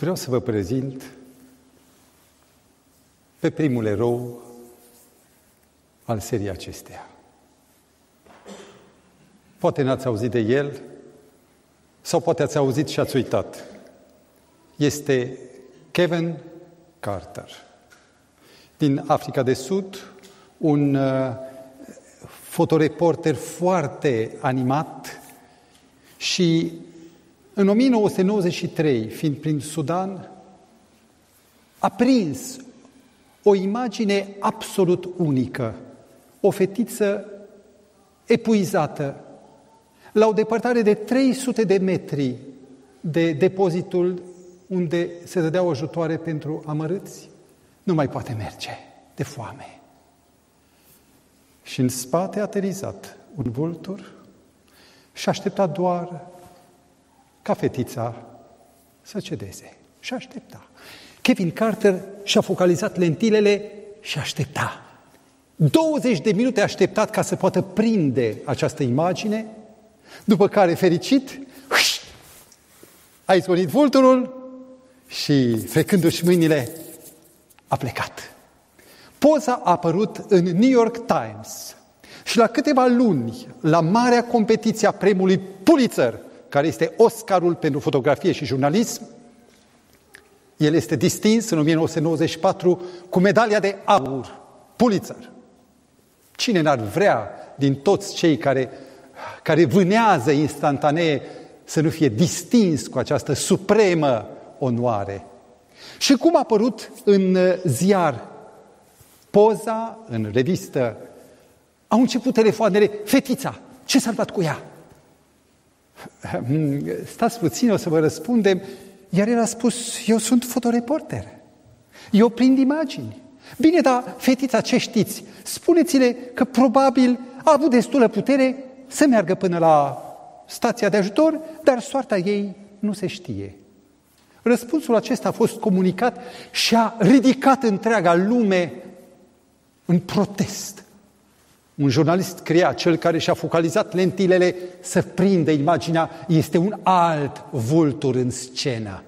Vreau să vă prezint pe primul erou al seriei acesteia. Poate n-ați auzit de el, sau poate ați auzit și ați uitat. Este Kevin Carter, din Africa de Sud, un uh, fotoreporter foarte animat și în 1993, fiind prin Sudan, a prins o imagine absolut unică. O fetiță epuizată, la o depărtare de 300 de metri de depozitul unde se dădeau ajutoare pentru amărâți, nu mai poate merge de foame. Și în spate a aterizat un vultur și aștepta doar ca fetița să cedeze. Și aștepta. Kevin Carter și-a focalizat lentilele și aștepta. 20 de minute a așteptat ca să poată prinde această imagine, după care, fericit, a izbunit vulturul și, frecându-și mâinile, a plecat. Poza a apărut în New York Times și la câteva luni, la marea competiție a premiului Pulitzer, care este Oscarul pentru fotografie și jurnalism, el este distins în 1994 cu medalia de aur, Pulitzer. Cine n-ar vrea din toți cei care, care vânează instantanee să nu fie distins cu această supremă onoare? Și cum a apărut în ziar poza, în revistă, au început telefoanele, fetița, ce s-a întâmplat cu ea? Stați puțin, o să vă răspundem. Iar el a spus, eu sunt fotoreporter. Eu prind imagini. Bine, dar fetița, ce știți? Spuneți-le că probabil a avut destulă putere să meargă până la stația de ajutor, dar soarta ei nu se știe. Răspunsul acesta a fost comunicat și a ridicat întreaga lume în protest. Un jurnalist scria, cel care și-a focalizat lentilele să prindă imaginea, este un alt vultur în scenă,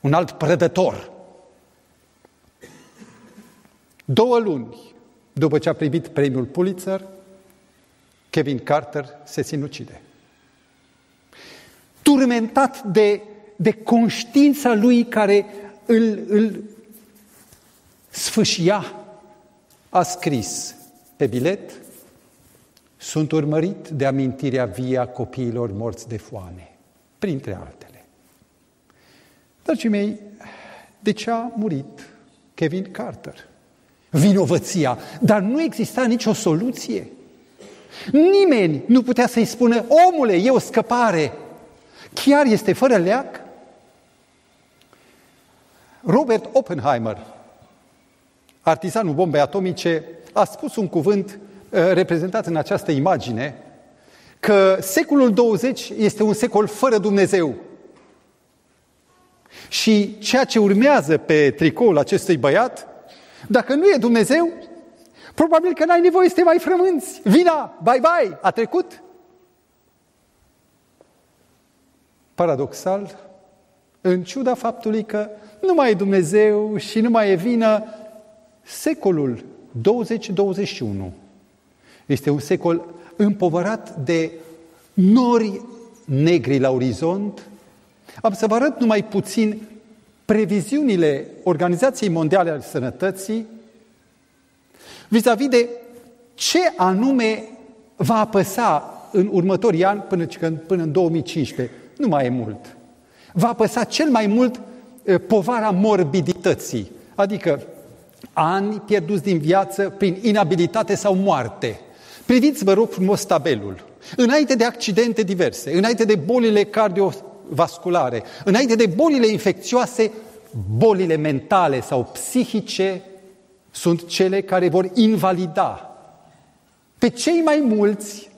un alt prădător. Două luni după ce a primit premiul Pulitzer, Kevin Carter se sinucide. Turmentat de, de conștiința lui care îl, îl sfâșia, a scris pe bilet, sunt urmărit de amintirea vie a copiilor morți de foame, printre altele. Dragii mei, de ce a murit Kevin Carter? Vinovăția, dar nu exista nicio soluție. Nimeni nu putea să-i spună, omule, e o scăpare. Chiar este fără leac? Robert Oppenheimer, artizanul bombei atomice, a spus un cuvânt uh, reprezentat în această imagine, că secolul 20 este un secol fără Dumnezeu. Și ceea ce urmează pe tricoul acestui băiat, dacă nu e Dumnezeu, probabil că n-ai nevoie să te mai frămânți. Vina, bye-bye, a trecut. Paradoxal, în ciuda faptului că nu mai e Dumnezeu și nu mai e vină, secolul 20-21 este un secol împovărat de nori negri la orizont. Am să vă arăt numai puțin previziunile Organizației Mondiale al Sănătății vis-a-vis de ce anume va apăsa în următorii ani până, până în 2015. Nu mai e mult. Va apăsa cel mai mult povara morbidității, adică ani pierduți din viață prin inabilitate sau moarte. Priviți, vă rog frumos, tabelul. Înainte de accidente diverse, înainte de bolile cardiovasculare, înainte de bolile infecțioase, bolile mentale sau psihice sunt cele care vor invalida pe cei mai mulți,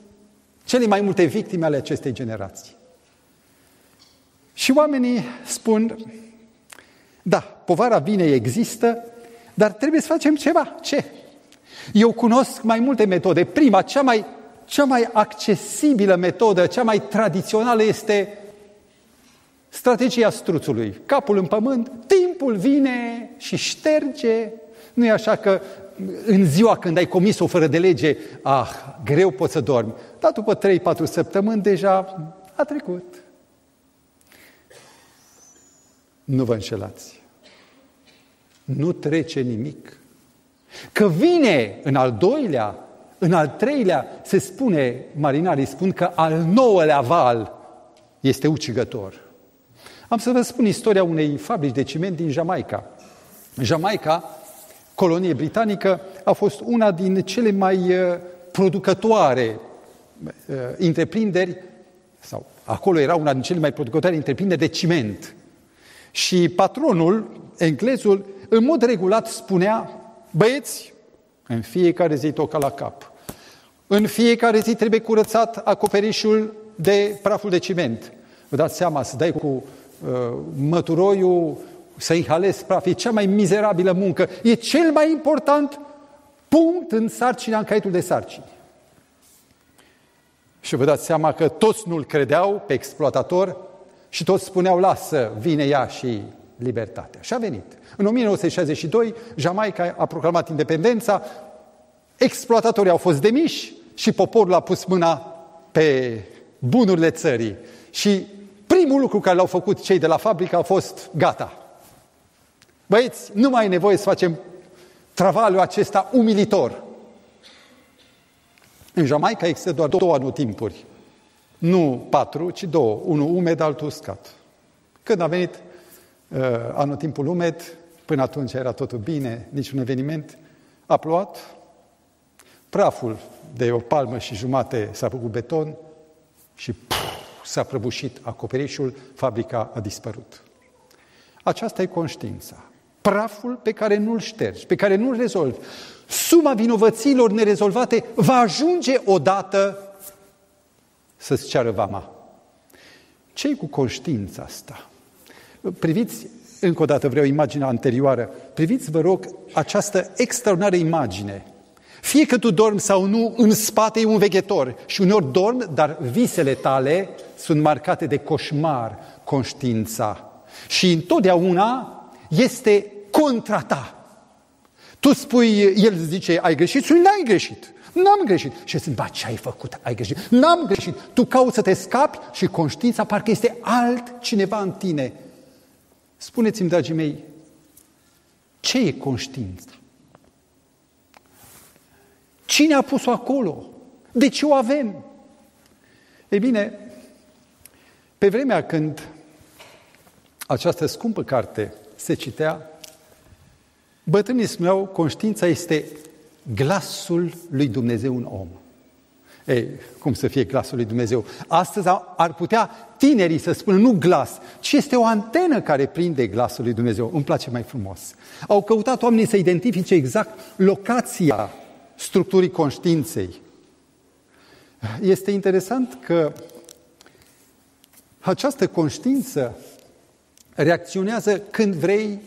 cele mai multe victime ale acestei generații. Și oamenii spun, da, povara vinei există, dar trebuie să facem ceva. Ce? Eu cunosc mai multe metode. Prima, cea mai, cea mai accesibilă metodă, cea mai tradițională este Strategia struțului. Capul în pământ, timpul vine și șterge. Nu e așa că în ziua când ai comis o fără de lege, ah, greu poți să dormi. Dar după 3-4 săptămâni deja a trecut. Nu vă înșelați. Nu trece nimic. Că vine în al doilea, în al treilea, se spune, marinarii spun că al nouălea val este ucigător. Am să vă spun istoria unei fabrici de ciment din Jamaica. Jamaica, colonie britanică, a fost una din cele mai uh, producătoare uh, întreprinderi, sau acolo era una din cele mai producătoare întreprinderi de ciment. Și patronul, englezul, în mod regulat spunea, băieți, în fiecare zi toca la cap. În fiecare zi trebuie curățat acoperișul de praful de ciment. Vă dați seama, să dai cu uh, măturoiul, să inhalezi praf, e cea mai mizerabilă muncă. E cel mai important punct în sarcina, în caietul de sarcini. Și vă dați seama că toți nu-l credeau pe exploatator și toți spuneau, lasă, vine ea și libertatea. Și a venit. În 1962, Jamaica a proclamat independența, exploatatorii au fost demiși și poporul a pus mâna pe bunurile țării. Și primul lucru care l-au făcut cei de la fabrică a fost gata. Băieți, nu mai e nevoie să facem travaliul acesta umilitor. În Jamaica există doar două anotimpuri. Nu patru, ci două. Unul umed, altul uscat. Când a venit uh, anotimpul umed, până atunci era totul bine, niciun eveniment, a plouat, praful de o palmă și jumate s-a făcut beton și puf, s-a prăbușit acoperișul, fabrica a dispărut. Aceasta e conștiința. Praful pe care nu-l ștergi, pe care nu-l rezolvi. Suma vinovăților nerezolvate va ajunge odată să-ți ceară vama. ce cu conștiința asta? Priviți, încă o dată vreau imaginea anterioară, priviți, vă rog, această extraordinară imagine. Fie că tu dormi sau nu, în spate e un veghetor și uneori dormi, dar visele tale sunt marcate de coșmar, conștiința. Și întotdeauna este contra ta. Tu spui, el zice, ai greșit, spui, n-ai greșit. N-am greșit. Și sunt, ba, ce ai făcut? Ai greșit. N-am greșit. Tu cauți să te scapi și conștiința parcă este altcineva în tine. Spuneți-mi, dragii mei, ce e conștiința? Cine a pus-o acolo? De ce o avem? Ei bine, pe vremea când această scumpă carte se citea, bătrânii spuneau, conștiința este glasul lui Dumnezeu în om. Ei, cum să fie glasul lui Dumnezeu? Astăzi ar putea tinerii să spună nu glas, ci este o antenă care prinde glasul lui Dumnezeu. Îmi place mai frumos. Au căutat oamenii să identifice exact locația structurii conștiinței. Este interesant că această conștiință reacționează când vrei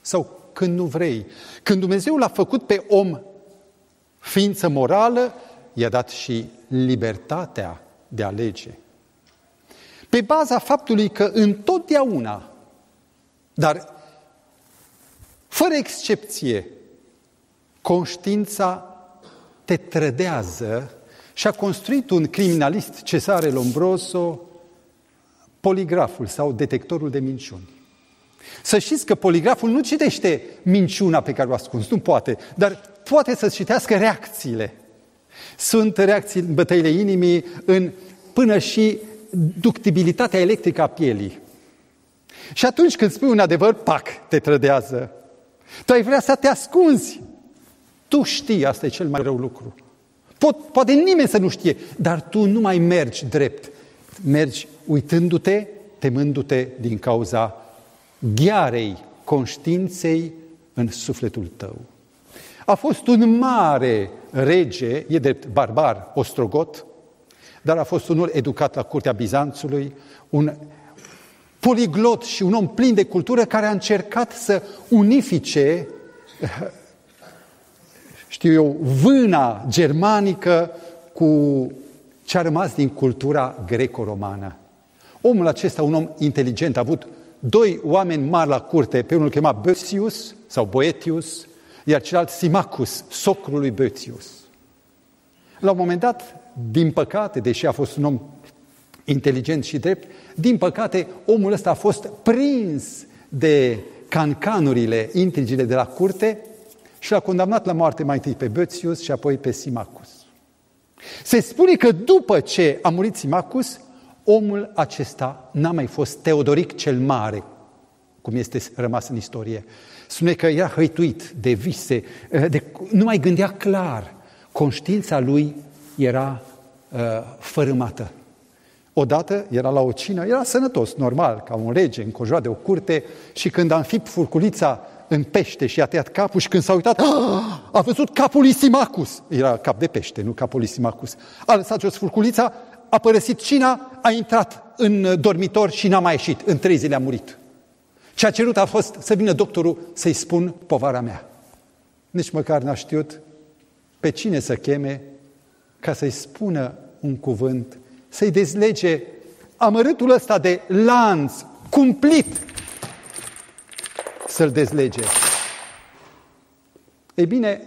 sau când nu vrei. Când Dumnezeu l-a făcut pe om ființă morală, i-a dat și libertatea de a alege. Pe baza faptului că întotdeauna, dar fără excepție, conștiința te trădează și a construit un criminalist, Cesare Lombroso, poligraful sau detectorul de minciuni. Să știți că poligraful nu citește minciuna pe care o ascunzi, nu poate, dar poate să citească reacțiile. Sunt reacții în bătăile inimii, în, până și ductibilitatea electrică a pielii. Și atunci când spui un adevăr, pac, te trădează. Tu ai vrea să te ascunzi. Tu știi, asta e cel mai rău lucru. Pot, poate nimeni să nu știe, dar tu nu mai mergi drept. Mergi uitându-te, temându-te din cauza ghearei conștiinței în sufletul tău. A fost un mare rege, e drept barbar, ostrogot, dar a fost unul educat la curtea Bizanțului, un poliglot și un om plin de cultură care a încercat să unifice, știu eu, vâna germanică cu ce a rămas din cultura greco-romană. Omul acesta, un om inteligent, a avut doi oameni mari la curte, pe unul chema Böțius sau Boetius, iar celălalt Simacus, socrul lui Böțius. La un moment dat, din păcate, deși a fost un om inteligent și drept, din păcate, omul ăsta a fost prins de cancanurile, intrigile de la curte și l-a condamnat la moarte mai întâi pe Böțius și apoi pe Simacus. Se spune că după ce a murit Simacus, omul acesta n-a mai fost Teodoric cel Mare, cum este rămas în istorie. Spune că era hăituit de vise, de, nu mai gândea clar. Conștiința lui era uh, fărâmată. Odată era la o cină, era sănătos, normal, ca un rege, încojoat de o curte și când a înfipt furculița în pește și a tăiat capul și când s-a uitat, ah, a văzut capul lui Simacus. Era cap de pește, nu capul lui Simacus. A lăsat jos furculița, a părăsit cina, a intrat în dormitor și n-a mai ieșit. În trei zile a murit. Ce a cerut a fost să vină doctorul să-i spun povara mea. Nici măcar n-a știut pe cine să cheme ca să-i spună un cuvânt, să-i dezlege amărâtul ăsta de lanț cumplit, să-l dezlege. Ei bine,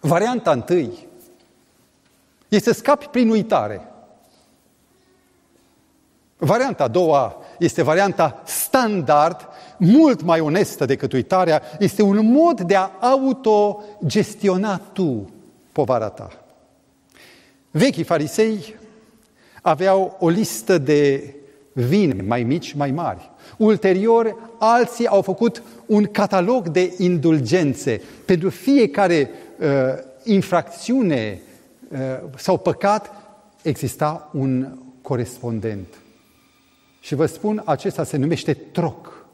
varianta întâi este să scapi prin uitare. Varianta a doua este varianta standard, mult mai onestă decât uitarea, este un mod de a autogestiona tu povara ta. Vechii farisei aveau o listă de vine mai mici, mai mari. Ulterior, alții au făcut un catalog de indulgențe. Pentru fiecare uh, infracțiune uh, sau păcat exista un corespondent. Și vă spun, acesta se numește troc.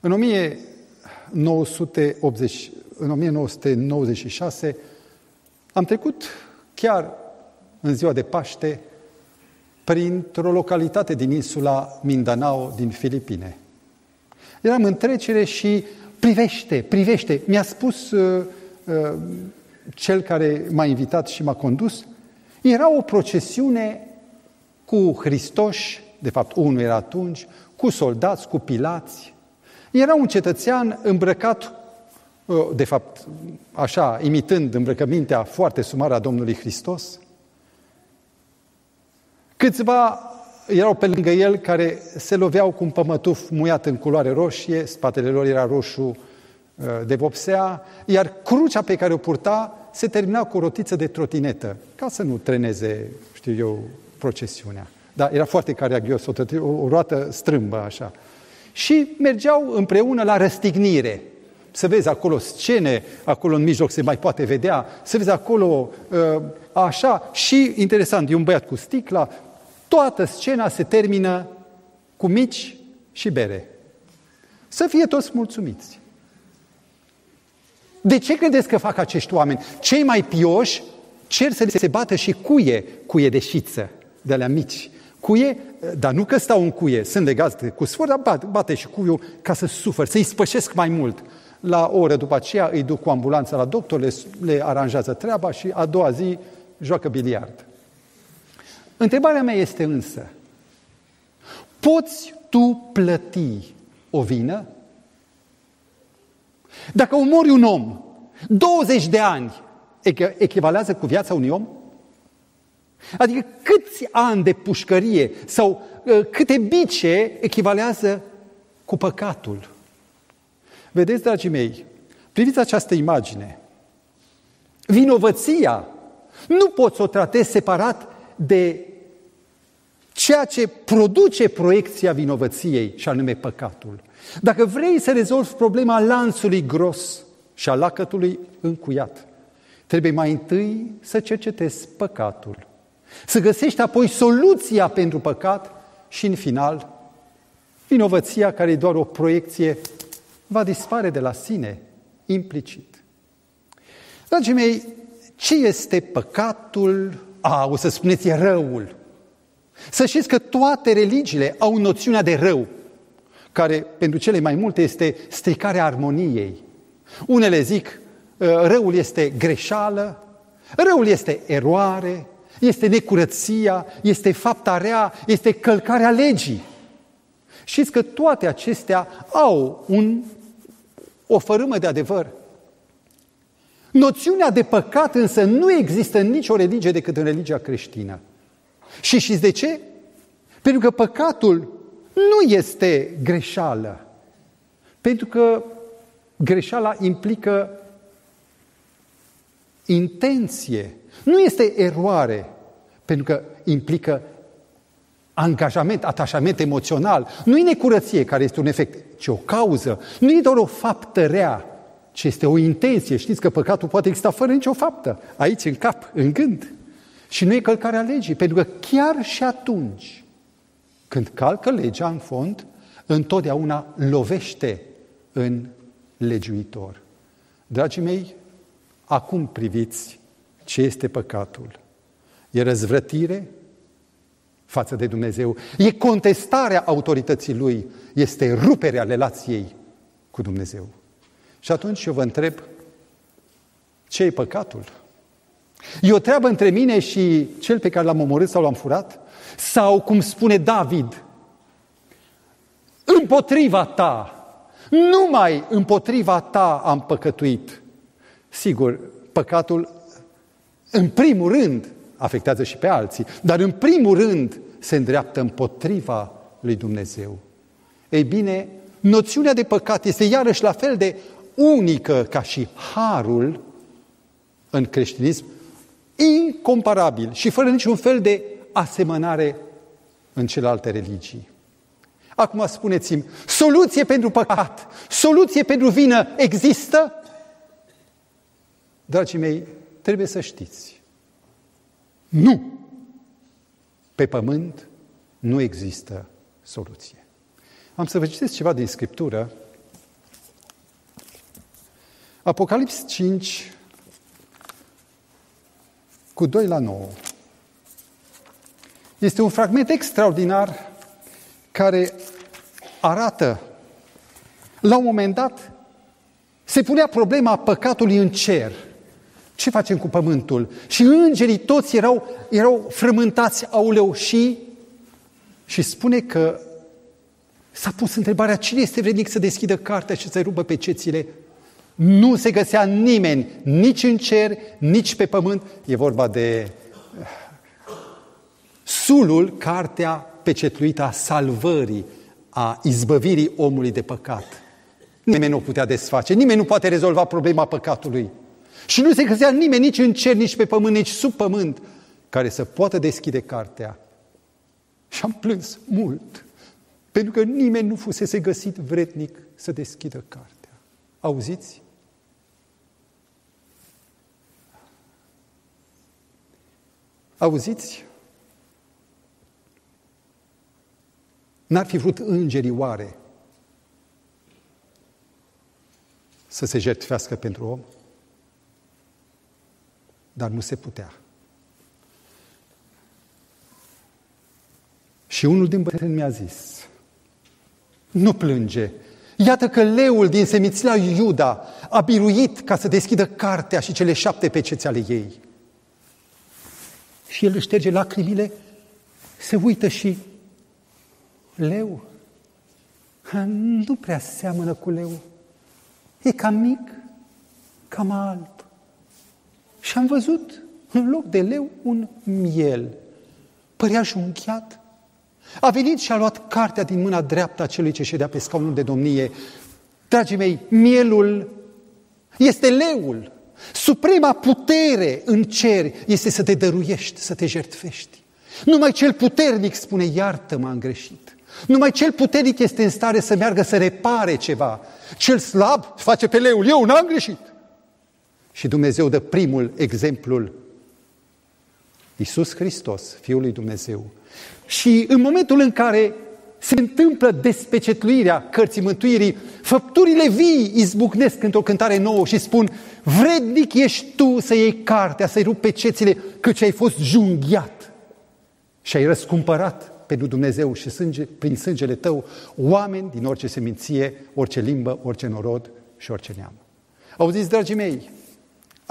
În 1980, în 1996 am trecut chiar în ziua de Paște printr-o localitate din insula Mindanao din Filipine. Eram în trecere și privește, privește. Mi-a spus uh, uh, cel care m-a invitat și m-a condus, era o procesiune cu Hristoși, de fapt unul era atunci, cu soldați, cu pilați. Era un cetățean îmbrăcat, uh, de fapt, așa, imitând îmbrăcămintea foarte sumară a Domnului Hristos. Câțiva erau pe lângă el care se loveau cu un pămătuf muiat în culoare roșie, spatele lor era roșu uh, de vopsea, iar crucea pe care o purta se termina cu o rotiță de trotinetă, ca să nu treneze, știu eu, procesiunea. Da, era foarte caragios, o, o, o roată strâmbă așa. Și mergeau împreună la răstignire. Să vezi acolo scene, acolo în mijloc se mai poate vedea, să vezi acolo uh, așa. Și, interesant, e un băiat cu sticla, toată scena se termină cu mici și bere. Să fie toți mulțumiți. De ce credeți că fac acești oameni? Cei mai pioși cer să se bată și cuie, cuie de șiță de alea mici. Cuie, dar nu că stau în cuie, sunt legați de cu sfâr, dar bate, bate și cuiul ca să sufăr, să-i spășesc mai mult. La o oră după aceea îi duc cu ambulanța la doctor, le, le aranjează treaba și a doua zi joacă biliard. Întrebarea mea este însă, poți tu plăti o vină? Dacă omori un om, 20 de ani echivalează cu viața unui om? Adică câți ani de pușcărie sau uh, câte bice echivalează cu păcatul? Vedeți, dragii mei, priviți această imagine. Vinovăția nu poți să o tratezi separat de ceea ce produce proiecția vinovăției, și anume păcatul. Dacă vrei să rezolvi problema lanțului gros și a lacătului încuiat, trebuie mai întâi să cercetezi păcatul. Să găsești apoi soluția pentru păcat și, în final, vinovăția care e doar o proiecție va dispare de la sine, implicit. Dragii mei, ce este păcatul? A, o să spuneți, e răul. Să știți că toate religiile au noțiunea de rău, care pentru cele mai multe este stricarea armoniei. Unele zic, ă, răul este greșeală, răul este eroare, este necurăția, este fapta rea, este călcarea legii. Știți că toate acestea au un, o fărâmă de adevăr. Noțiunea de păcat însă nu există în nicio religie decât în religia creștină. Și știți de ce? Pentru că păcatul nu este greșeală. Pentru că greșeala implică intenție. Nu este eroare, pentru că implică angajament, atașament emoțional. Nu e necurăție care este un efect, ci o cauză. Nu e doar o faptă rea, ci este o intenție. Știți că păcatul poate exista fără nicio faptă, aici, în cap, în gând. Și nu e călcarea legii, pentru că chiar și atunci când calcă legea în fond, întotdeauna lovește în legiuitor. Dragii mei, acum priviți ce este păcatul. E răzvrătire față de Dumnezeu, e contestarea autorității Lui, este ruperea relației cu Dumnezeu. Și atunci eu vă întreb, ce e păcatul? E o treabă între mine și cel pe care l-am omorât sau l-am furat? Sau, cum spune David, împotriva ta, numai împotriva ta am păcătuit. Sigur, păcatul în primul rând afectează și pe alții, dar în primul rând se îndreaptă împotriva lui Dumnezeu. Ei bine, noțiunea de păcat este iarăși la fel de unică ca și harul în creștinism, incomparabil și fără niciun fel de asemănare în celelalte religii. Acum spuneți-mi, soluție pentru păcat, soluție pentru vină există? Dragii mei, trebuie să știți. Nu! Pe pământ nu există soluție. Am să vă citesc ceva din Scriptură. Apocalips 5, cu 2 la 9. Este un fragment extraordinar care arată, la un moment dat, se punea problema păcatului în cer. Ce facem cu pământul? Și îngerii toți erau, erau frământați, auleu, și, și spune că s-a pus întrebarea cine este vrednic să deschidă cartea și să rupă pe cețile nu se găsea nimeni, nici în cer, nici pe pământ. E vorba de sulul, cartea pecetluită a salvării, a izbăvirii omului de păcat. Nimeni nu putea desface, nimeni nu poate rezolva problema păcatului. Și nu se găsea nimeni nici în cer, nici pe pământ, nici sub pământ, care să poată deschide cartea. Și am plâns mult, pentru că nimeni nu fusese găsit vrednic să deschidă cartea. Auziți? Auziți? N-ar fi vrut îngerii oare să se jertfească pentru om? Dar nu se putea. Și unul din bătrâni mi-a zis, nu plânge, Iată că leul din seminția Iuda a biruit ca să deschidă cartea și cele șapte peceți ale ei. Și el își șterge lacrimile, se uită și leu. Nu prea seamănă cu leu. E cam mic, cam alb. Și am văzut în loc de leu un miel. Părea junchiat. A venit și a luat cartea din mâna dreaptă a celui ce ședea pe scaunul de domnie. Dragii mei, mielul este leul. Suprema putere în cer este să te dăruiești, să te jertfești. Numai cel puternic spune, iartă-mă, am greșit. Numai cel puternic este în stare să meargă să repare ceva. Cel slab face pe leul, eu n-am greșit. Și Dumnezeu dă primul exemplul. Iisus Hristos, Fiul lui Dumnezeu. Și în momentul în care se întâmplă despecetluirea cărții mântuirii, făpturile vii izbucnesc într-o cântare nouă și spun Vrednic ești tu să iei cartea, să-i rupi pe cețile, căci ai fost junghiat și ai răscumpărat pentru Dumnezeu și sânge, prin sângele tău oameni din orice seminție, orice limbă, orice norod și orice neam. Auziți, dragii mei,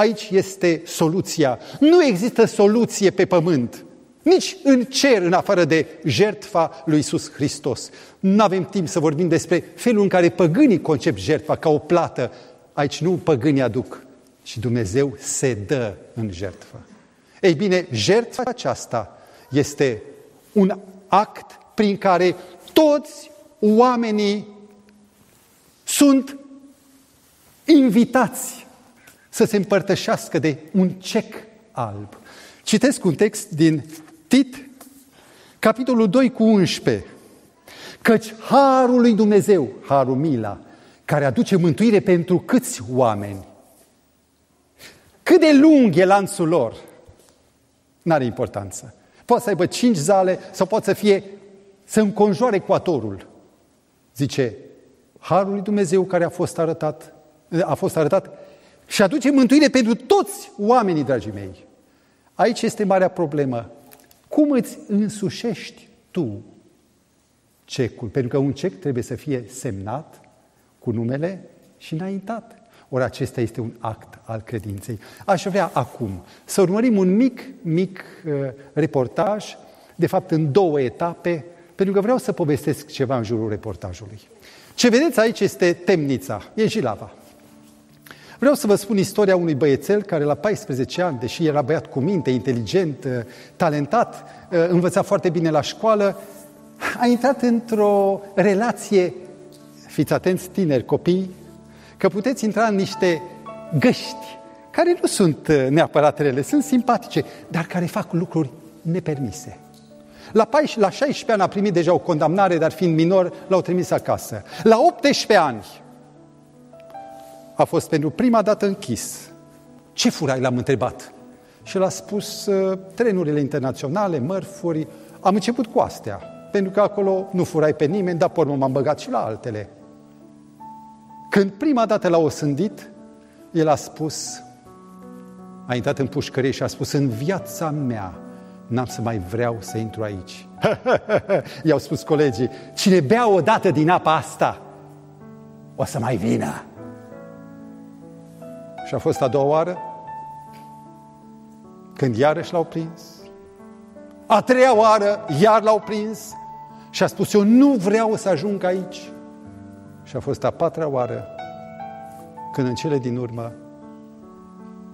Aici este soluția. Nu există soluție pe pământ. Nici în cer, în afară de jertfa lui Iisus Hristos. Nu avem timp să vorbim despre felul în care păgânii concep jertfa ca o plată. Aici nu păgânii aduc, și Dumnezeu se dă în jertfă. Ei bine, jertfa aceasta este un act prin care toți oamenii sunt invitați să se împărtășească de un cec alb. Citesc un text din Tit, capitolul 2 cu 11. Căci harul lui Dumnezeu, harul mila, care aduce mântuire pentru câți oameni? Cât de lung e lanțul lor? N-are importanță. Poate să aibă cinci zale sau poate să fie să înconjoare ecuatorul. Zice, harul lui Dumnezeu care a fost arătat, a fost arătat și aduce mântuire pentru toți oamenii, dragii mei. Aici este marea problemă. Cum îți însușești tu cecul? Pentru că un cec trebuie să fie semnat cu numele și înaintat. Ori acesta este un act al credinței. Aș vrea acum să urmărim un mic, mic uh, reportaj, de fapt în două etape, pentru că vreau să povestesc ceva în jurul reportajului. Ce vedeți aici este temnița, e Jilava. Vreau să vă spun istoria unui băiețel care la 14 ani, deși era băiat cu minte, inteligent, uh, talentat, uh, învăța foarte bine la școală, a intrat într-o relație, fiți atenți tineri, copii, că puteți intra în niște găști care nu sunt uh, neapărat rele, sunt simpatice, dar care fac lucruri nepermise. La, 14, la 16 ani a primit deja o condamnare, dar fiind minor, l-au trimis acasă. La 18 ani a fost pentru prima dată închis. Ce furai? L-am întrebat. Și l-a spus uh, trenurile internaționale, mărfuri. Am început cu astea, pentru că acolo nu furai pe nimeni, dar pe m-am băgat și la altele. Când prima dată l-a osândit, el a spus, a intrat în pușcărie și a spus, în viața mea n-am să mai vreau să intru aici. I-au spus colegii, cine bea o dată din apa asta, o să mai vină. Și a fost a doua oară, când iarăși l-au prins. A treia oară, iar l-au prins și a spus, eu nu vreau să ajung aici. Și a fost a patra oară, când în cele din urmă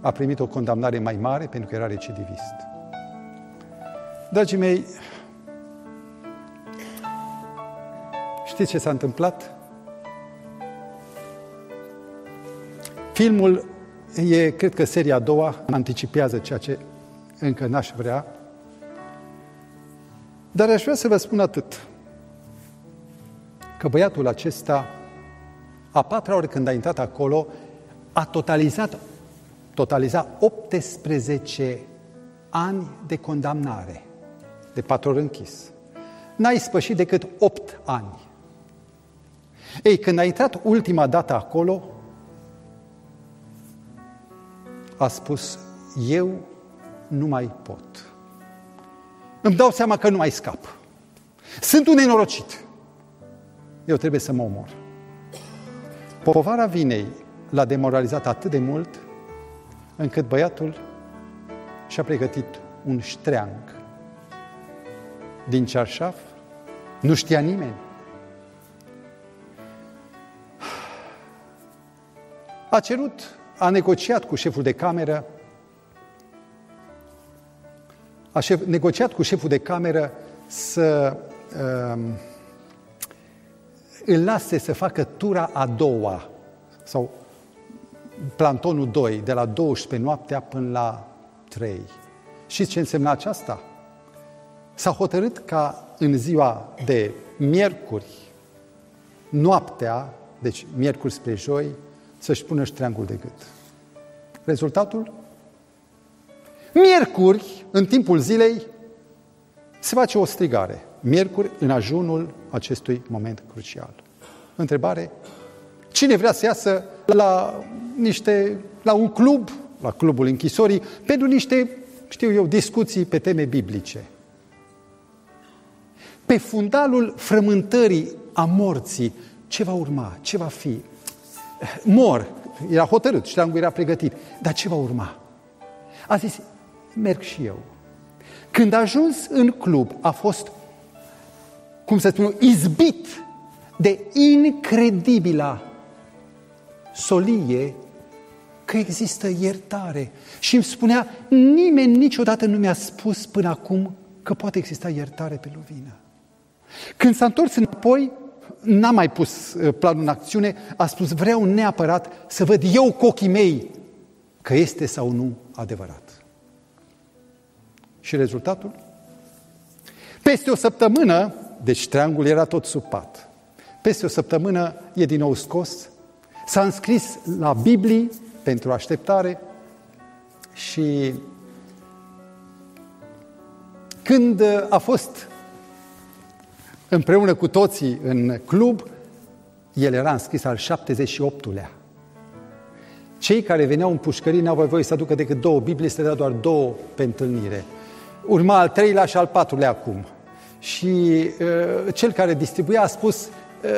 a primit o condamnare mai mare pentru că era recidivist. Dragii mei, știți ce s-a întâmplat? Filmul e, cred că, seria a doua, anticipează ceea ce încă n-aș vrea, dar aș vrea să vă spun atât, că băiatul acesta, a patra ori când a intrat acolo, a totalizat, totalizat 18 ani de condamnare de patru ori închis. N-ai spășit decât opt ani. Ei, când a intrat ultima dată acolo, a spus, eu nu mai pot. Îmi dau seama că nu mai scap. Sunt un nenorocit. Eu trebuie să mă omor. Povara vinei l-a demoralizat atât de mult încât băiatul și-a pregătit un ștreang din cearșaf, nu știa nimeni. A cerut, a negociat cu șeful de cameră, a șef, negociat cu șeful de cameră să uh, îl lase să facă tura a doua, sau plantonul 2, de la 12 noaptea până la 3. Știți ce însemna aceasta? S-a hotărât ca în ziua de miercuri, noaptea, deci miercuri spre joi, să-și pună ștreangul de gât. Rezultatul? Miercuri, în timpul zilei, se face o strigare. Miercuri, în ajunul acestui moment crucial. Întrebare, cine vrea să iasă la niște, la un club, la clubul închisorii, pentru niște, știu eu, discuții pe teme biblice? Pe fundalul frământării a morții, ce va urma, ce va fi? Mor, era hotărât, ștreangul era pregătit. Dar ce va urma? A zis, merg și eu. Când a ajuns în club, a fost, cum să spun, izbit de incredibila solie că există iertare. Și îmi spunea, nimeni niciodată nu mi-a spus până acum că poate exista iertare pe luvină. Când s-a întors înapoi, n-a mai pus uh, planul în acțiune, a spus, vreau neapărat să văd eu cu ochii mei că este sau nu adevărat. Și rezultatul? Peste o săptămână, deci triangul era tot sub pat, peste o săptămână e din nou scos, s-a înscris la Biblii pentru așteptare și când a fost împreună cu toții în club, el era înscris al 78-lea. Cei care veneau în pușcării n-au voie să aducă decât două Biblii, se dea doar două pe întâlnire. Urma al treilea și al patrulea acum. Și uh, cel care distribuia a spus uh,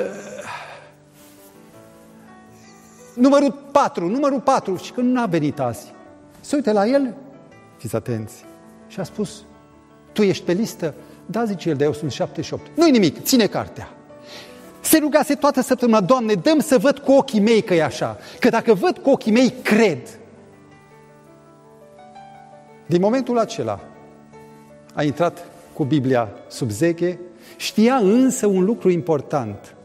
numărul patru, numărul patru, și că nu a venit azi. Se uite la el, fiți atenți, și a spus, tu ești pe listă? Da, zice el, dar eu sunt 78. Nu-i nimic, ține cartea. Se rugase toată săptămâna, Doamne, dăm să văd cu ochii mei că e așa. Că dacă văd cu ochii mei, cred. Din momentul acela a intrat cu Biblia sub zeche, știa însă un lucru important.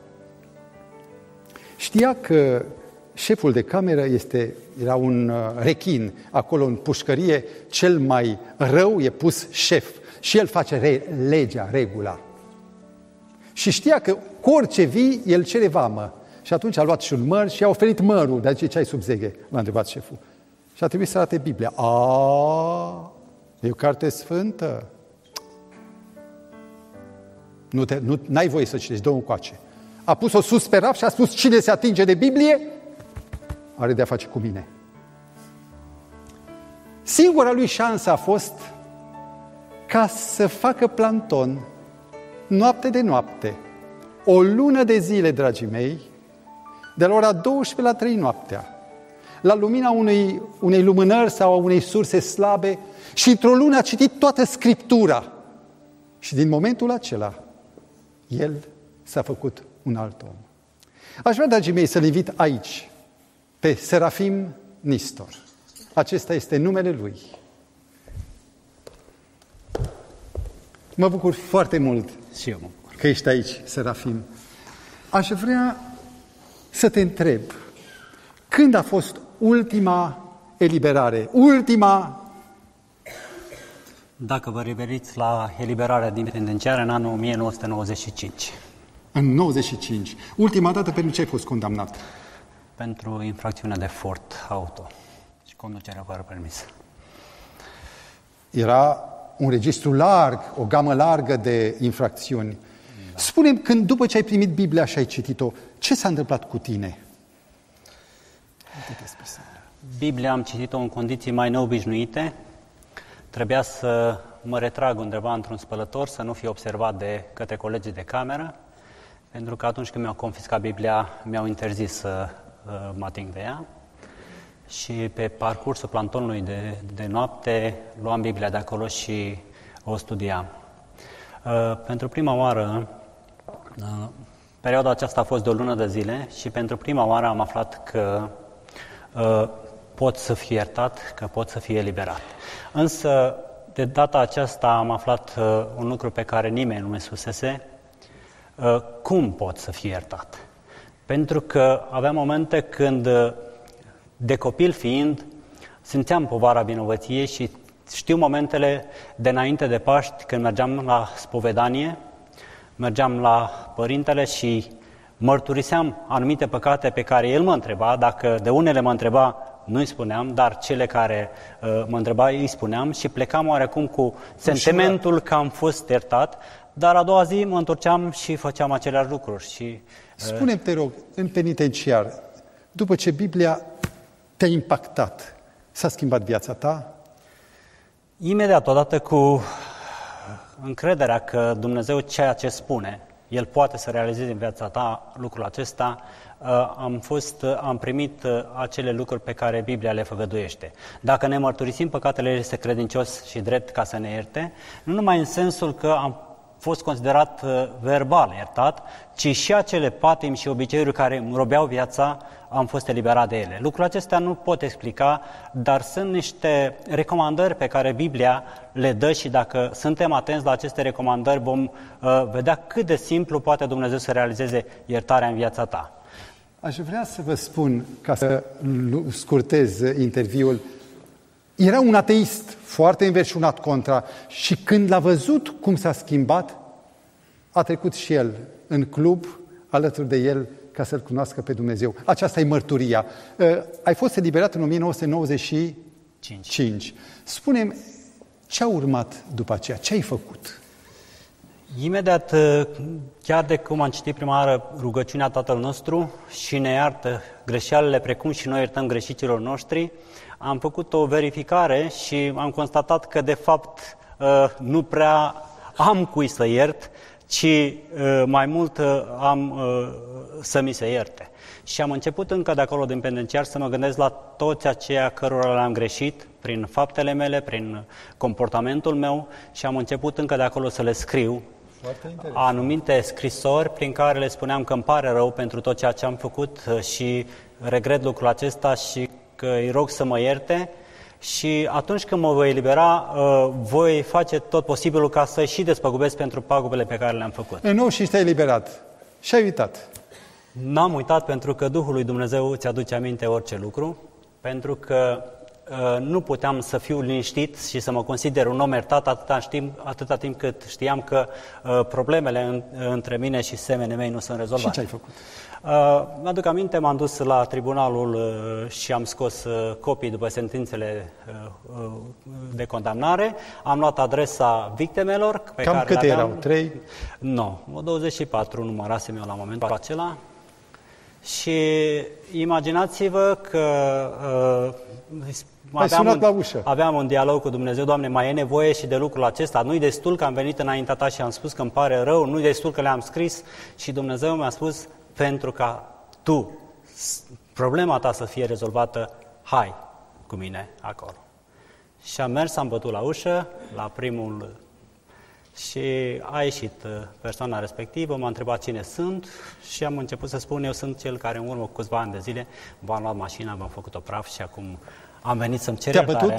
Știa că șeful de cameră este, era un uh, rechin, acolo în pușcărie, cel mai rău e pus șef și el face re, legea, regula. Și știa că cu orice vii, el cere vamă. Și atunci a luat și un măr și a oferit mărul. Dar ce ai sub zeghe? L-a întrebat șeful. Și a trebuit să arate Biblia. A, e o carte sfântă. Nu te, nu, n-ai voie să citești, dă-o încoace. A pus-o sus pe raf și a spus, cine se atinge de Biblie, are de-a face cu mine. Singura lui șansă a fost ca să facă planton noapte de noapte, o lună de zile, dragii mei, de la ora 12 la 3 noaptea, la lumina unei, unei lumânări sau a unei surse slabe și într-o lună a citit toată Scriptura. Și din momentul acela, el s-a făcut un alt om. Aș vrea, dragii mei, să-l invit aici, pe Serafim Nistor. Acesta este numele lui. Mă bucur foarte mult și eu mă bucur. că ești aici, Serafim. Aș vrea să te întreb, când a fost ultima eliberare, ultima... Dacă vă referiți la eliberarea din penitenciară în anul 1995. În 95. Ultima dată pentru ce ai fost condamnat? Pentru infracțiunea de furt auto și conducerea fără permis. Era un registru larg, o gamă largă de infracțiuni. Da. spune când după ce ai primit Biblia și ai citit-o, ce s-a întâmplat cu tine? Biblia am citit-o în condiții mai neobișnuite. Trebuia să mă retrag undeva într-un spălător, să nu fie observat de către colegii de cameră, pentru că atunci când mi-au confiscat Biblia, mi-au interzis să uh, mă ating de ea. Și pe parcursul plantonului de, de noapte luam Biblia de acolo și o studiam. Uh, pentru prima oară, uh, perioada aceasta a fost de o lună de zile și pentru prima oară am aflat că uh, pot să fie iertat, că pot să fie eliberat. Însă, de data aceasta am aflat un lucru pe care nimeni nu mi spusese, cum pot să fie iertat? Pentru că aveam momente când de copil fiind, simțeam povara vinovăției și știu momentele de înainte de Paști, când mergeam la spovedanie, mergeam la părintele și mărturiseam anumite păcate pe care el mă întreba, dacă de unele mă întreba, nu-i spuneam, dar cele care uh, mă întreba îi spuneam și plecam oarecum cu sentimentul că am fost iertat, dar a doua zi mă întorceam și făceam aceleași lucruri. Și, uh... Spune-mi, te rog, în penitenciar, după ce Biblia te-a impactat? S-a schimbat viața ta? Imediat, odată cu încrederea că Dumnezeu ceea ce spune El poate să realizeze în viața ta lucrul acesta. Uh, am, fost, uh, am primit uh, acele lucruri pe care Biblia le făgăduiește. Dacă ne mărturisim păcatele, este credincios și drept ca să ne ierte, nu numai în sensul că am fost considerat uh, verbal iertat, ci și acele patimi și obiceiuri care îmi robeau viața, am fost eliberat de ele. Lucrul acestea nu pot explica, dar sunt niște recomandări pe care Biblia le dă și dacă suntem atenți la aceste recomandări vom uh, vedea cât de simplu poate Dumnezeu să realizeze iertarea în viața ta. Aș vrea să vă spun, ca să scurtez interviul, era un ateist foarte înverșunat contra și când l-a văzut cum s-a schimbat, a trecut și el în club alături de el ca să-L cunoască pe Dumnezeu. Aceasta e mărturia. Uh, ai fost eliberat în 1995. 5. Spune-mi, ce a urmat după aceea? Ce ai făcut? Imediat, uh, chiar de cum am citit prima oară rugăciunea Tatăl nostru și ne iartă greșealele precum și noi iertăm greșiților noștri, am făcut o verificare și am constatat că, de fapt, uh, nu prea am cui să iert, ci uh, mai mult uh, am să mi se ierte. Și am început încă de acolo din penitenciar să mă gândesc la toți aceia cărora le-am greșit prin faptele mele, prin comportamentul meu și am început încă de acolo să le scriu anumite scrisori prin care le spuneam că îmi pare rău pentru tot ceea ce am făcut și regret lucrul acesta și că îi rog să mă ierte și atunci când mă voi elibera, uh, voi face tot posibilul ca să și despăgubesc pentru pagubele pe care le-am făcut. În nou și te-ai eliberat. Și ai uitat. N-am uitat pentru că Duhul lui Dumnezeu îți aduce aminte orice lucru, pentru că uh, nu puteam să fiu liniștit și să mă consider un om iertat atâta, timp, atâta timp cât știam că uh, problemele în, între mine și semenii mei nu sunt rezolvate. Și ce ai făcut? Uh, mi-aduc aminte, m-am dus la tribunalul uh, și am scos uh, copii după sentințele de condamnare. Am luat adresa victimelor. Pe Cam care câte aveam... erau? Trei? Nu, o 24 numărasem eu la momentul acela. Și imaginați-vă că uh, aveam, un, la ușă. aveam un dialog cu Dumnezeu, Doamne, mai e nevoie și de lucrul acesta. Nu-i destul că am venit înaintea ta și am spus că îmi pare rău, nu-i destul că le-am scris și Dumnezeu mi-a spus, pentru ca tu, problema ta să fie rezolvată, hai cu mine acolo. Și am mers, am bătut la ușă, la primul și a ieșit uh, persoana respectivă, m-a întrebat cine sunt și am început să spun, eu sunt cel care în urmă cu câțiva ani de zile v-am luat mașina, v-am făcut-o praf și acum am venit să-mi cer Te-a bătut?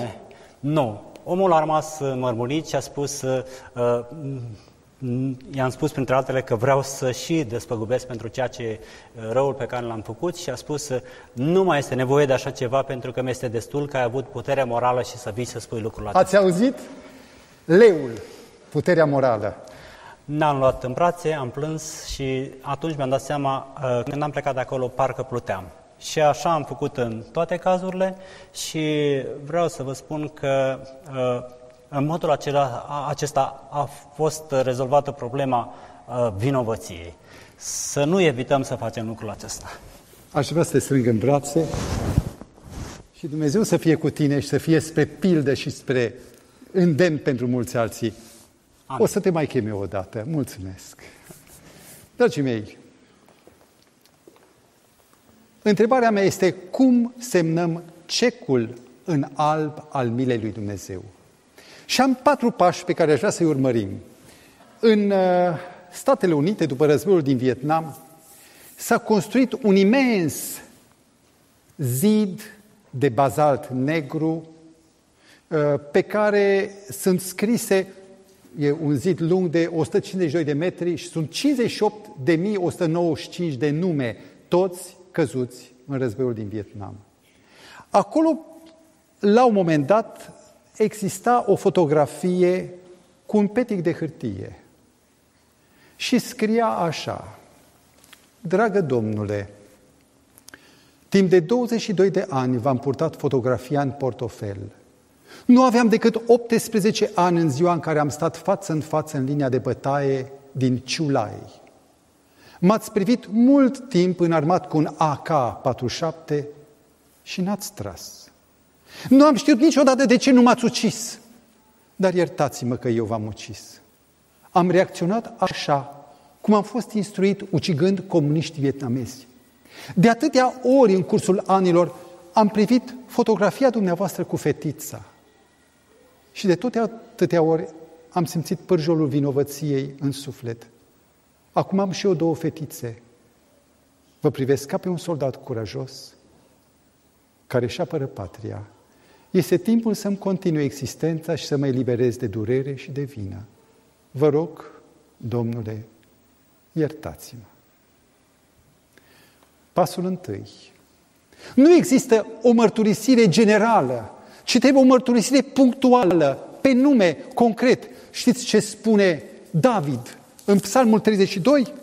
Nu. Omul a rămas mărmurit și a spus, uh, i-am spus printre altele că vreau să și despăgubesc pentru ceea ce răul pe care l-am făcut și a spus nu mai este nevoie de așa ceva pentru că mi-este destul că ai avut puterea morală și să vii să spui lucrul acesta. Ați auzit? Leul, puterea morală. N-am luat în brațe, am plâns și atunci mi-am dat seama, uh, când am plecat de acolo, parcă pluteam. Și așa am făcut în toate cazurile și vreau să vă spun că uh, în modul acela, acesta a fost rezolvată problema uh, vinovăției. Să nu evităm să facem lucrul acesta. Aș vrea să te strâng în brațe și Dumnezeu să fie cu tine și să fie spre pildă și spre îndemn pentru mulți alții. Amin. O să te mai cheme o dată. Mulțumesc. Dragii mei, întrebarea mea este cum semnăm cecul în alb al milei lui Dumnezeu? Și am patru pași pe care aș vrea să-i urmărim. În uh, Statele Unite, după războiul din Vietnam, s-a construit un imens zid de bazalt negru uh, pe care sunt scrise, e un zid lung de 152 de metri și sunt 58.195 de nume, toți căzuți în războiul din Vietnam. Acolo, la un moment dat, exista o fotografie cu un petic de hârtie și scria așa, Dragă domnule, timp de 22 de ani v-am purtat fotografia în portofel. Nu aveam decât 18 ani în ziua în care am stat față în față în linia de bătaie din Ciulai. M-ați privit mult timp înarmat cu un AK-47 și n-ați tras. Nu am știut niciodată de ce nu m-ați ucis. Dar iertați-mă că eu v-am ucis. Am reacționat așa cum am fost instruit ucigând comuniști vietnamezi. De atâtea ori în cursul anilor am privit fotografia dumneavoastră cu fetița și de toate atâtea ori am simțit pârjolul vinovăției în suflet. Acum am și eu două fetițe. Vă privesc ca pe un soldat curajos care își apără patria. Este timpul să-mi continui existența și să mă eliberez de durere și de vină. Vă rog, Domnule, iertați-mă. Pasul întâi. Nu există o mărturisire generală, ci trebuie o mărturisire punctuală, pe nume, concret. Știți ce spune David în Psalmul 32?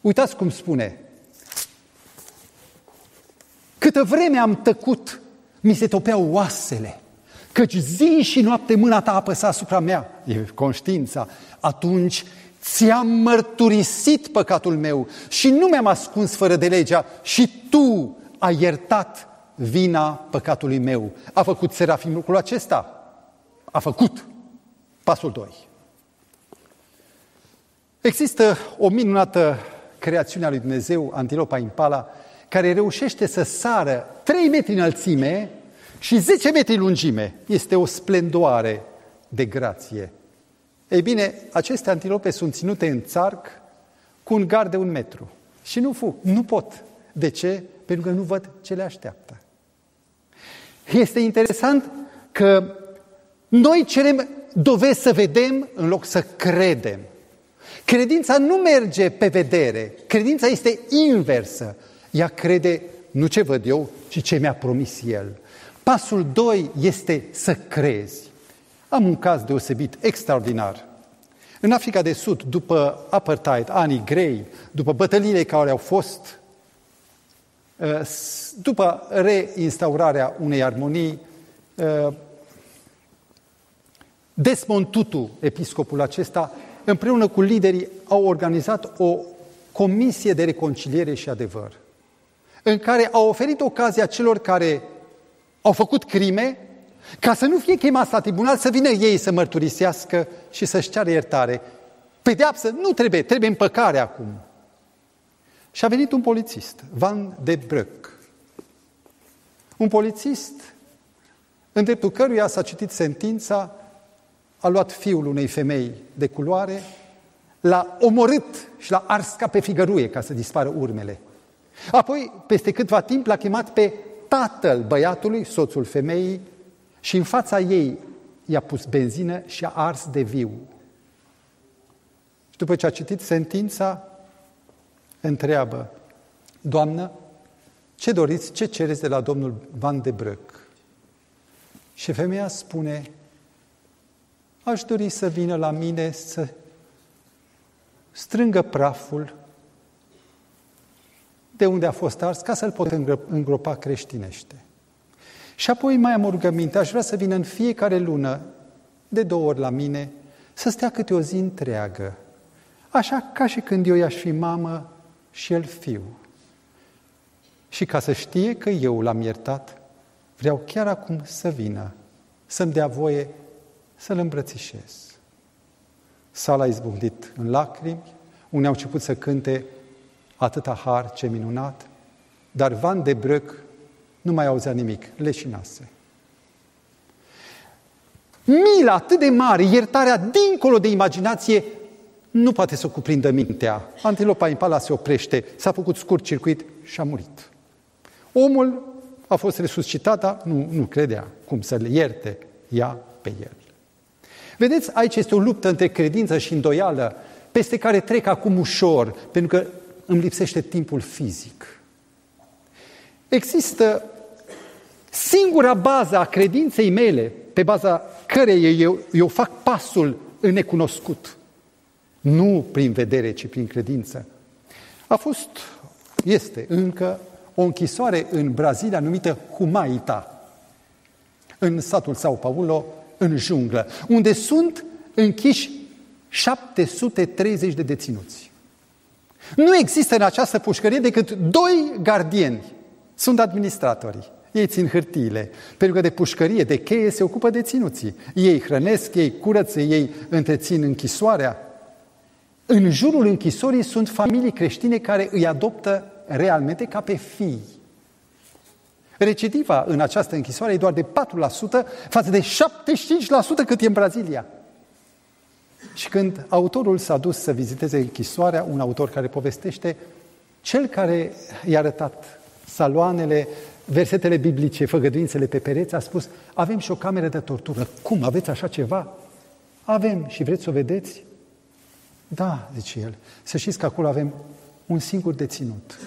Uitați cum spune. Câtă vreme am tăcut, mi se topeau oasele, căci zi și noapte mâna ta apăsa asupra mea, e conștiința. Atunci ți-am mărturisit păcatul meu și nu mi-am ascuns fără de legea și tu ai iertat vina păcatului meu. A făcut Serafim lucrul acesta? A făcut. Pasul 2. Există o minunată creațiune a lui Dumnezeu, antilopa impala, care reușește să sară 3 metri înălțime și 10 metri lungime. Este o splendoare de grație. Ei bine, aceste antilope sunt ținute în țarc cu un gard de un metru. Și nu fug, nu pot. De ce? Pentru că nu văd ce le așteaptă. Este interesant că noi cerem dovezi să vedem în loc să credem. Credința nu merge pe vedere, credința este inversă. Ea crede nu ce văd eu, ci ce mi-a promis El. Pasul 2 este să crezi. Am un caz deosebit, extraordinar. În Africa de Sud, după apartheid, anii grei, după bătăliile care au fost, uh, după reinstaurarea unei armonii, uh, Desmond Tutu, episcopul acesta, împreună cu liderii, au organizat o comisie de reconciliere și adevăr, în care au oferit ocazia celor care au făcut crime, ca să nu fie chemați la tribunal, să vină ei să mărturisească și să-și ceară iertare. Pedeapsă nu trebuie, trebuie împăcare acum. Și a venit un polițist, Van de Brăc. Un polițist în dreptul căruia s-a citit sentința, a luat fiul unei femei de culoare, l-a omorât și l-a ars ca pe figăruie ca să dispară urmele. Apoi, peste câtva timp, l-a chemat pe tatăl băiatului, soțul femeii, și în fața ei i-a pus benzină și a ars de viu. Și după ce a citit sentința, întreabă, Doamnă, ce doriți, ce cereți de la domnul Van de Brăc? Și femeia spune, aș dori să vină la mine să strângă praful de unde a fost ars, ca să-l pot îngropa creștinește. Și apoi mai am o rugăminte, aș vrea să vină în fiecare lună, de două ori la mine, să stea câte o zi întreagă, așa ca și când eu i-aș fi mamă și el fiu. Și ca să știe că eu l-am iertat, vreau chiar acum să vină, să-mi dea voie să-l îmbrățișez. Sala a izbucnit în lacrimi, unii au început să cânte atâta har, ce minunat, dar Van de Brăc nu mai auzea nimic, leșinase. Mila atât de mare, iertarea dincolo de imaginație, nu poate să o cuprindă mintea. Antilopa impala se oprește, s-a făcut scurt circuit și a murit. Omul a fost resuscitat, dar nu, nu credea cum să le ierte ea pe el. Vedeți, aici este o luptă între credință și îndoială, peste care trec acum ușor, pentru că îmi lipsește timpul fizic. Există singura bază a credinței mele, pe baza căreia eu, eu fac pasul în necunoscut. Nu prin vedere, ci prin credință. A fost, este încă, o închisoare în Brazilia numită Humaita, în satul Sao Paulo, în junglă, unde sunt închiși 730 de deținuți. Nu există în această pușcărie decât doi gardieni. Sunt administratorii. Ei țin hârtiile, pentru că de pușcărie, de cheie se ocupă de ținuții. Ei hrănesc, ei curăță, ei întrețin închisoarea. În jurul închisorii sunt familii creștine care îi adoptă realmente ca pe fii. Recidiva în această închisoare e doar de 4% față de 75% cât e în Brazilia. Și când autorul s-a dus să viziteze închisoarea, un autor care povestește, cel care i-a arătat saloanele, versetele biblice, făgăduințele pe pereți, a spus, avem și o cameră de tortură. Cum, aveți așa ceva? Avem și vreți să o vedeți? Da, zice el, să știți că acolo avem un singur deținut,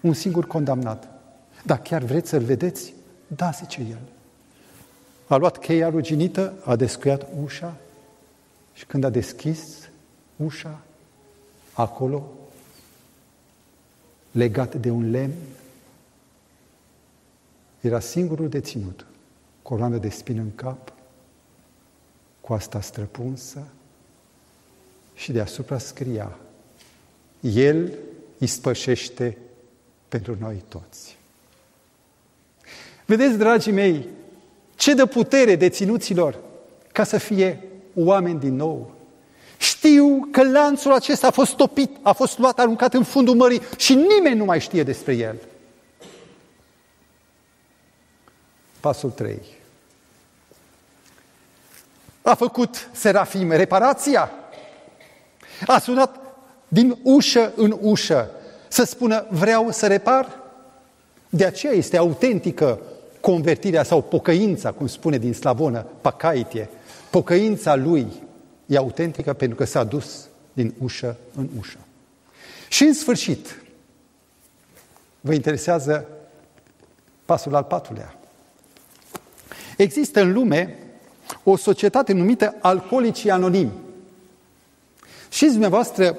un singur condamnat. Dar chiar vreți să-l vedeți? Da, zice el. A luat cheia ruginită, a descuiat ușa și când a deschis ușa, acolo, legat de un lemn, era singurul deținut, coloană de spin în cap, coasta străpunsă și deasupra scria El ispășește pentru noi toți. Vedeți, dragii mei, ce dă putere deținuților ca să fie oameni din nou. Știu că lanțul acesta a fost topit, a fost luat, aruncat în fundul mării și nimeni nu mai știe despre el. Pasul 3. A făcut Serafim reparația. A sunat din ușă în ușă să spună vreau să repar. De aceea este autentică convertirea sau pocăința, cum spune din slavonă, pacaitie. Pocăința lui e autentică pentru că s-a dus din ușă în ușă. Și în sfârșit, vă interesează pasul al patrulea. Există în lume o societate numită alcoolicii anonimi. Și dumneavoastră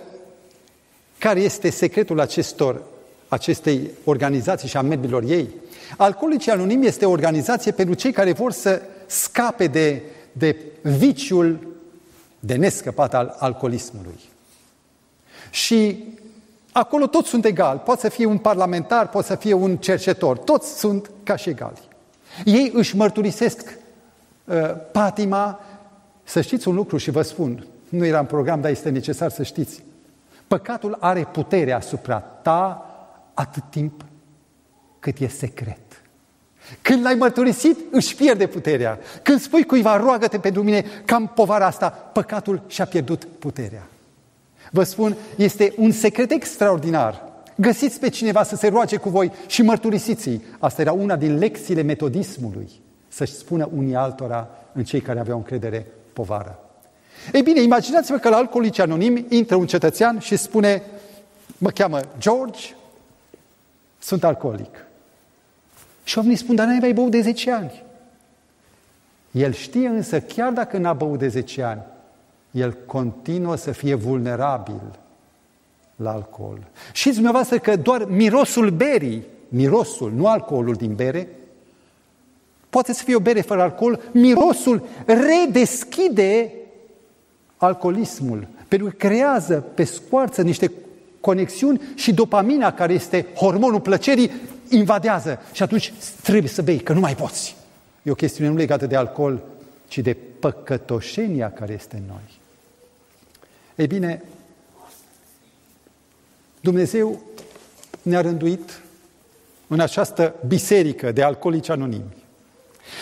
care este secretul acestor, acestei organizații și a membrilor ei? Alcoolicii Anonimi este o organizație pentru cei care vor să scape de, de viciul de nescăpat al alcoolismului. Și acolo toți sunt egali. Poate să fie un parlamentar, poate să fie un cercetor. Toți sunt ca și egali. Ei își mărturisesc uh, patima. Să știți un lucru și vă spun, nu era în program, dar este necesar să știți. Păcatul are putere asupra ta atât timp cât e secret. Când l-ai mărturisit, își pierde puterea. Când spui cuiva, roagă-te pentru mine, cam povara asta, păcatul și-a pierdut puterea. Vă spun, este un secret extraordinar. Găsiți pe cineva să se roage cu voi și mărturisiți-i. Asta era una din lecțiile metodismului, să-și spună unii altora în cei care aveau încredere povară. Ei bine, imaginați-vă că la alcoolici anonimi intră un cetățean și spune, mă cheamă George, sunt alcoolic. Și oamenii spun, dar n-ai băut de 10 ani. El știe însă, chiar dacă n-a băut de 10 ani, el continuă să fie vulnerabil la alcool. Și dumneavoastră că doar mirosul berii, mirosul, nu alcoolul din bere, poate să fie o bere fără alcool, mirosul redeschide alcoolismul, pentru că creează pe scoarță niște conexiuni și dopamina, care este hormonul plăcerii, invadează și atunci trebuie să bei, că nu mai poți. E o chestiune nu legată de alcool, ci de păcătoșenia care este în noi. Ei bine, Dumnezeu ne-a rânduit în această biserică de alcoolici anonimi.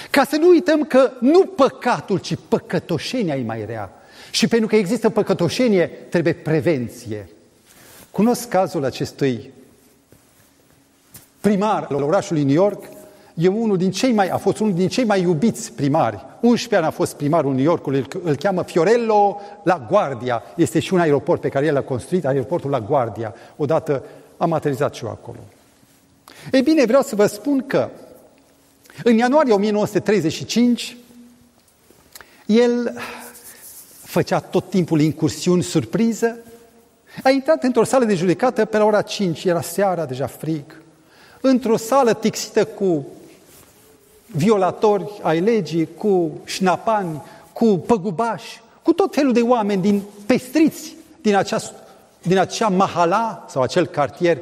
Ca să nu uităm că nu păcatul, ci păcătoșenia e mai rea. Și pentru că există păcătoșenie, trebuie prevenție. Cunosc cazul acestui primar al orașului New York, e unul din cei mai, a fost unul din cei mai iubiți primari. 11 ani a fost primarul New Yorkului, îl, îl cheamă Fiorello La Guardia. Este și un aeroport pe care el l-a construit, aeroportul La Guardia. Odată am aterizat și eu acolo. Ei bine, vreau să vă spun că în ianuarie 1935 el făcea tot timpul incursiuni surpriză, a intrat într-o sală de judecată pe la ora 5, era seara, deja frig într-o sală tixită cu violatori ai legii, cu șnapani, cu păgubași, cu tot felul de oameni din pestriți din, acea, din acea mahala sau acel cartier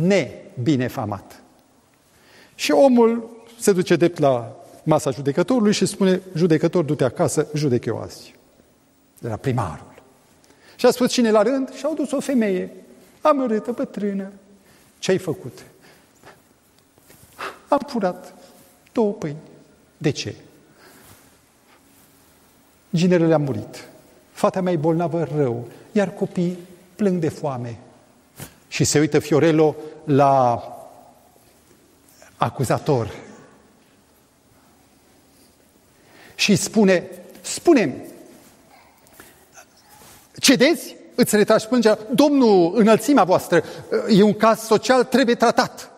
nebinefamat. Și omul se duce drept la masa judecătorului și spune, judecător, du-te acasă, judec eu azi. Era primarul. Și a spus cine la rând? Și au dus o femeie, amărâtă, bătrână. Ce ai făcut? Am furat două pâini. De ce? Ginerele a murit. Fata mea e bolnavă rău, iar copiii plâng de foame. Și se uită Fiorello la acuzator și spune, spune cedezi? Îți retragi plângerea? Domnul, înălțimea voastră, e un caz social, trebuie tratat.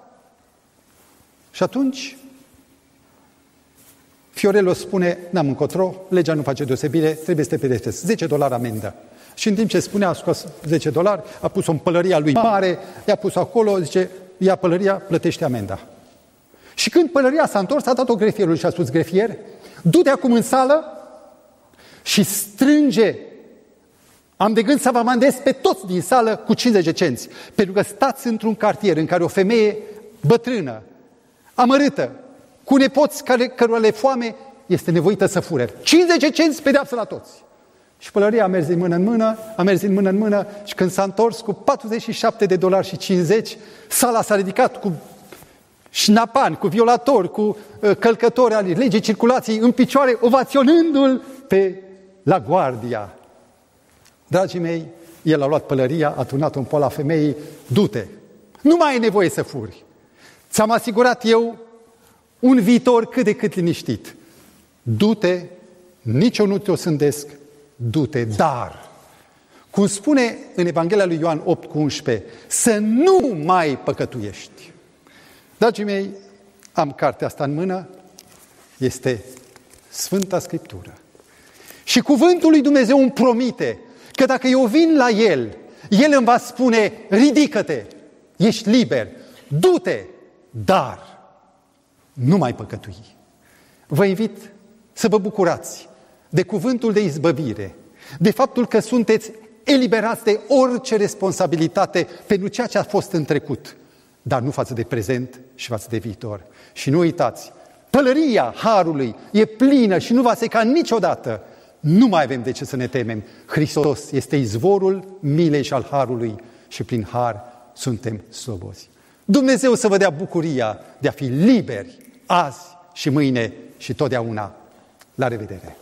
Și atunci Fiorello spune, n-am încotro, legea nu face deosebire, trebuie să te pedepsesc. 10 dolari amendă. Și în timp ce spunea, a scos 10 dolari, a pus-o în pălăria lui mare, i-a pus acolo, zice, ia pălăria, plătește amenda. Și când pălăria s-a întors, a dat-o grefierului și a spus, grefier, du-te acum în sală și strânge am de gând să vă mandez pe toți din sală cu 50 de cenți, pentru că stați într-un cartier în care o femeie bătrână, amărâtă, cu nepoți care, cărora le foame, este nevoită să fure. 50 de cenți pedeapsă la toți. Și pălăria a mers din mână în mână, a mers din mână în mână și când s-a întors cu 47 de dolari și 50, sala s-a ridicat cu șnapan, cu violatori, cu uh, călcători al legii circulației în picioare, ovaționându-l pe la guardia. Dragii mei, el a luat pălăria, a turnat-o în pola femeii, du-te, nu mai ai nevoie să furi. Ți-am asigurat eu un viitor cât de cât liniștit. Du-te, nici eu nu te o sândesc, du-te, dar, cum spune în Evanghelia lui Ioan 8 cu 11, să nu mai păcătuiești. Dragii mei, am cartea asta în mână, este Sfânta Scriptură. Și cuvântul lui Dumnezeu îmi promite că dacă eu vin la El, El îmi va spune, ridică-te, ești liber, du-te, dar nu mai păcătui. Vă invit să vă bucurați de cuvântul de izbăvire, de faptul că sunteți eliberați de orice responsabilitate pentru ceea ce a fost în trecut, dar nu față de prezent și față de viitor. Și nu uitați, pălăria Harului e plină și nu va seca niciodată. Nu mai avem de ce să ne temem. Hristos este izvorul milei și al Harului și prin Har suntem slobozi. Dumnezeu să vă dea bucuria de a fi liberi azi și mâine și totdeauna. La revedere!